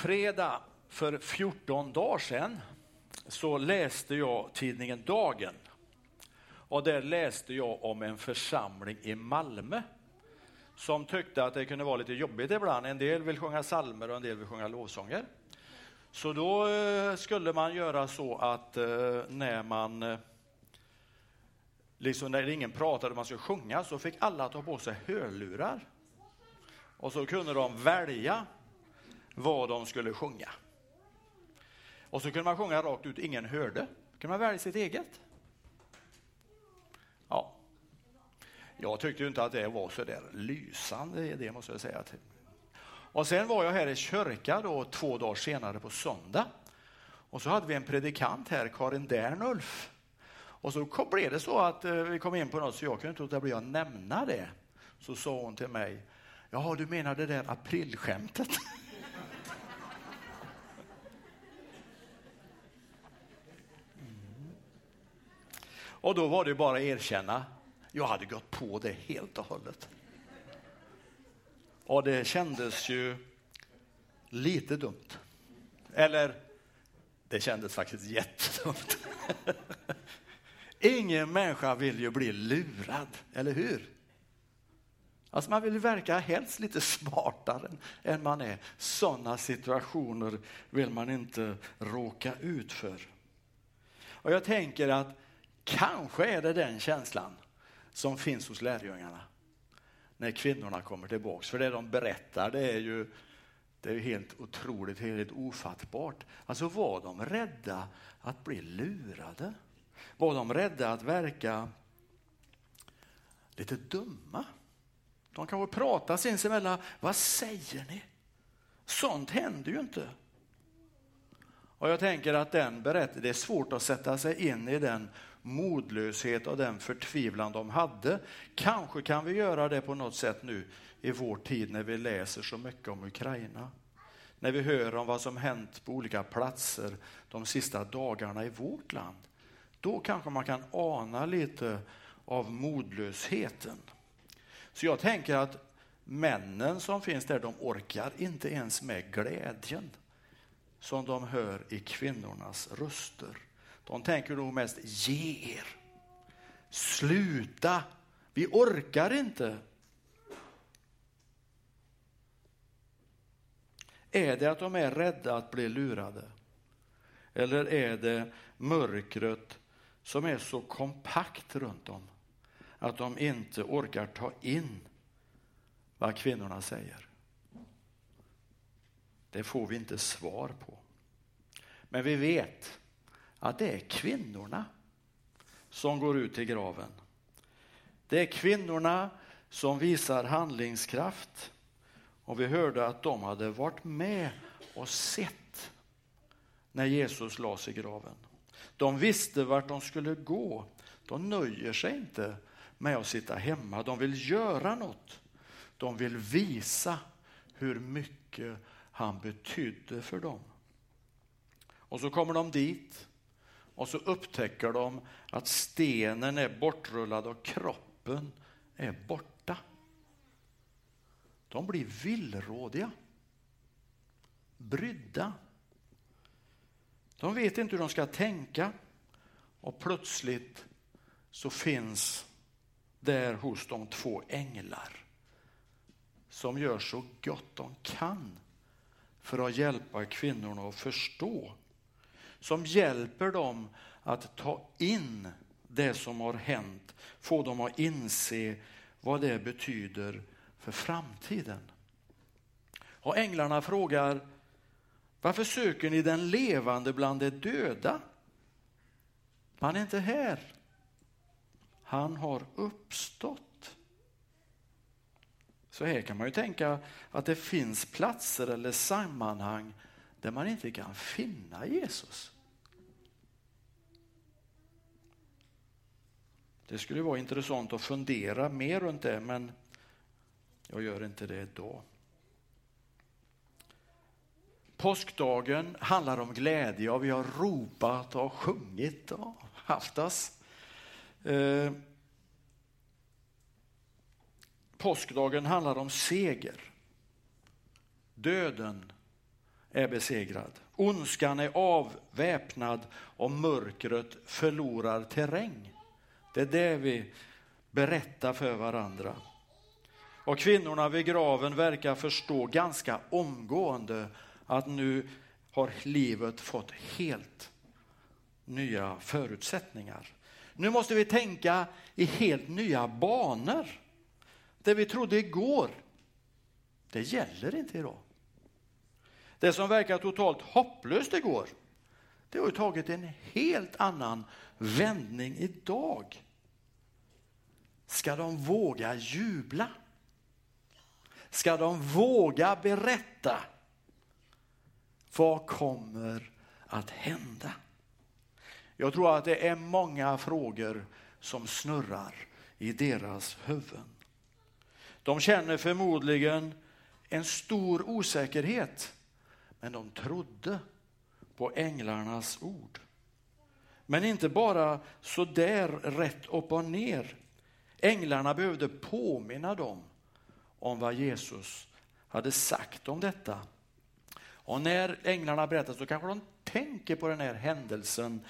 fredag för 14 dagar sedan så läste jag tidningen Dagen. Och där läste jag om en församling i Malmö som tyckte att det kunde vara lite jobbigt ibland. En del vill sjunga salmer och en del vill sjunga lovsånger. Så då eh, skulle man göra så att eh, när man eh, liksom när ingen pratade och man skulle sjunga så fick alla ta på sig hörlurar. Och så kunde de välja vad de skulle sjunga. Och så kunde man sjunga rakt ut, ingen hörde. Då kunde man välja sitt eget. Ja. Jag tyckte inte att det var så där lysande, det måste jag säga. Och sen var jag här i kyrka då, två dagar senare på söndag. Och så hade vi en predikant här, Karin Dernulf. Och så blev det så att eh, vi kom in på något så jag kunde inte låta bli att nämna det. Så sa hon till mig, jaha du menar det där aprilskämtet? Och då var det bara att erkänna, jag hade gått på det helt och hållet. Och det kändes ju lite dumt. Eller, det kändes faktiskt jättedumt. Ingen människa vill ju bli lurad, eller hur? Alltså man vill verka helst lite smartare än man är. Sådana situationer vill man inte råka ut för. Och jag tänker att Kanske är det den känslan som finns hos lärjungarna när kvinnorna kommer tillbaks. För det de berättar det är ju det är helt otroligt, helt ofattbart. Alltså var de rädda att bli lurade? Var de rädda att verka lite dumma? De kanske pratar sinsemellan, vad säger ni? Sånt händer ju inte. Och jag tänker att den berättelsen, det är svårt att sätta sig in i den modlöshet och den förtvivlan de hade. Kanske kan vi göra det på något sätt nu i vår tid när vi läser så mycket om Ukraina. När vi hör om vad som hänt på olika platser de sista dagarna i vårt land. Då kanske man kan ana lite av modlösheten. Så jag tänker att männen som finns där, de orkar inte ens med glädjen som de hör i kvinnornas röster. De tänker nog mest ge er. Sluta, vi orkar inte. Är det att de är rädda att bli lurade? Eller är det mörkret som är så kompakt runt dem att de inte orkar ta in vad kvinnorna säger? Det får vi inte svar på. Men vi vet att det är kvinnorna som går ut till graven. Det är kvinnorna som visar handlingskraft. Och vi hörde att de hade varit med och sett när Jesus lades i graven. De visste vart de skulle gå. De nöjer sig inte med att sitta hemma. De vill göra något. De vill visa hur mycket han betydde för dem. Och så kommer de dit och så upptäcker de att stenen är bortrullad och kroppen är borta. De blir villrådiga, brydda. De vet inte hur de ska tänka och plötsligt så finns där hos de två änglar som gör så gott de kan för att hjälpa kvinnorna att förstå som hjälper dem att ta in det som har hänt, få dem att inse vad det betyder för framtiden. Och änglarna frågar, varför söker ni den levande bland de döda? Han är inte här. Han har uppstått. Så här kan man ju tänka att det finns platser eller sammanhang där man inte kan finna Jesus. Det skulle vara intressant att fundera mer runt det, men jag gör inte det idag. Påskdagen handlar om glädje och vi har ropat och sjungit och haft oss. Eh, påskdagen handlar om seger. Döden är besegrad. Ondskan är avväpnad och mörkret förlorar terräng. Det är det vi berättar för varandra. Och kvinnorna vid graven verkar förstå ganska omgående att nu har livet fått helt nya förutsättningar. Nu måste vi tänka i helt nya banor. Det vi trodde igår, det gäller inte idag. Det som verkar totalt hopplöst igår, det har ju tagit en helt annan vändning idag. Ska de våga jubla? Ska de våga berätta? Vad kommer att hända? Jag tror att det är många frågor som snurrar i deras huvuden. De känner förmodligen en stor osäkerhet, men de trodde på änglarnas ord. Men inte bara så där rätt upp och ner. Änglarna behövde påminna dem om vad Jesus hade sagt om detta. Och när änglarna berättar så kanske de tänker på den här händelsen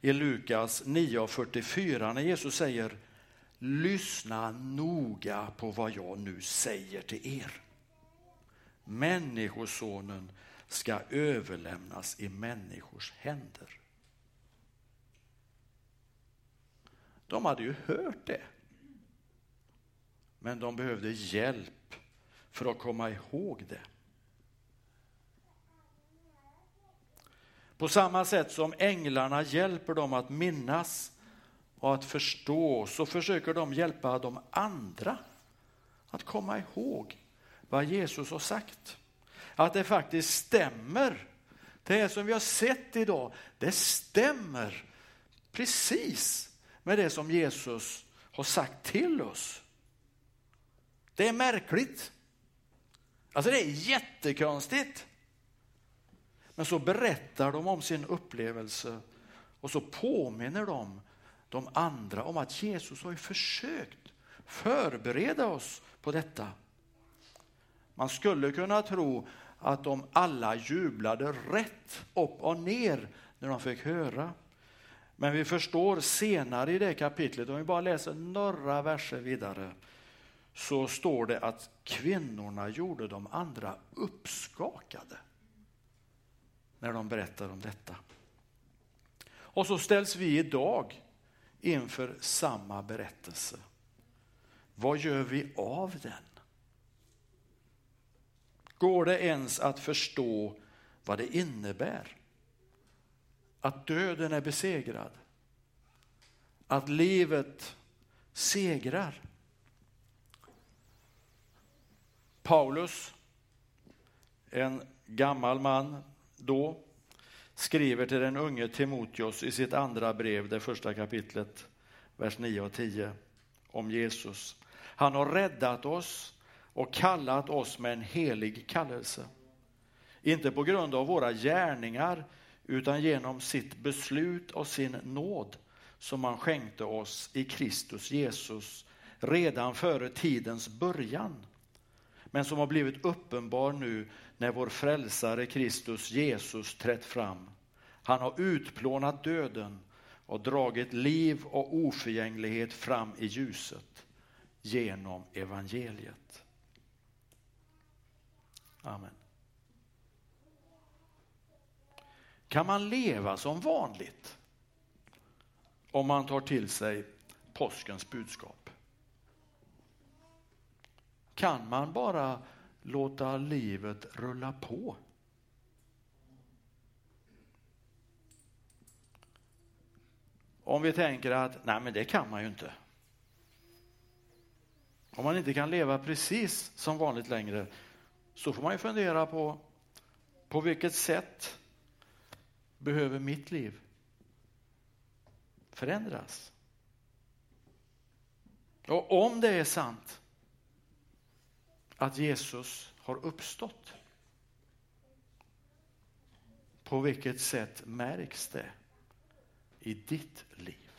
i Lukas 9.44 när Jesus säger Lyssna noga på vad jag nu säger till er. Människosonen ska överlämnas i människors händer. De hade ju hört det. Men de behövde hjälp för att komma ihåg det. På samma sätt som änglarna hjälper dem att minnas och att förstå så försöker de hjälpa de andra att komma ihåg vad Jesus har sagt. Att det faktiskt stämmer. Det som vi har sett idag, det stämmer precis med det som Jesus har sagt till oss. Det är märkligt. Alltså det är jättekonstigt. Men så berättar de om sin upplevelse och så påminner de de andra om att Jesus har försökt förbereda oss på detta. Man skulle kunna tro att de alla jublade rätt upp och ner när de fick höra. Men vi förstår senare i det kapitlet, om vi bara läser några verser vidare, så står det att kvinnorna gjorde de andra uppskakade när de berättar om detta. Och så ställs vi idag inför samma berättelse. Vad gör vi av den? Går det ens att förstå vad det innebär? Att döden är besegrad. Att livet segrar. Paulus, en gammal man då skriver till den unge Timoteus i sitt andra brev, det första kapitlet, vers 9 och 10, om Jesus. Han har räddat oss och kallat oss med en helig kallelse. Inte på grund av våra gärningar, utan genom sitt beslut och sin nåd som han skänkte oss i Kristus Jesus redan före tidens början men som har blivit uppenbar nu när vår frälsare Kristus Jesus trätt fram. Han har utplånat döden och dragit liv och oförgänglighet fram i ljuset genom evangeliet. Amen. Kan man leva som vanligt om man tar till sig påskens budskap? Kan man bara låta livet rulla på? Om vi tänker att nej men det kan man ju inte. Om man inte kan leva precis som vanligt längre så får man ju fundera på på vilket sätt behöver mitt liv förändras? Och om det är sant att Jesus har uppstått, på vilket sätt märks det i ditt liv?